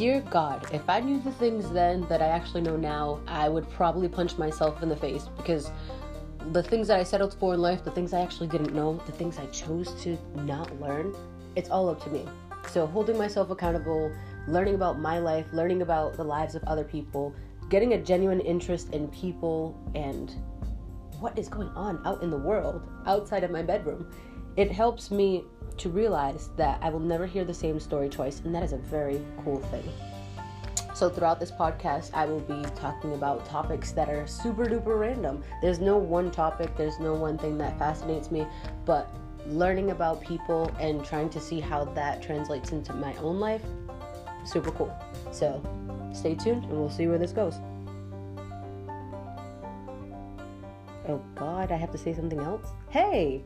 Dear God, if I knew the things then that I actually know now, I would probably punch myself in the face because the things that I settled for in life, the things I actually didn't know, the things I chose to not learn, it's all up to me. So, holding myself accountable, learning about my life, learning about the lives of other people, getting a genuine interest in people and what is going on out in the world outside of my bedroom, it helps me to realize that I will never hear the same story twice, and that is a very cool thing. So, throughout this podcast, I will be talking about topics that are super duper random. There's no one topic, there's no one thing that fascinates me, but learning about people and trying to see how that translates into my own life, super cool. So, stay tuned and we'll see where this goes. Oh god, I have to say something else? Hey!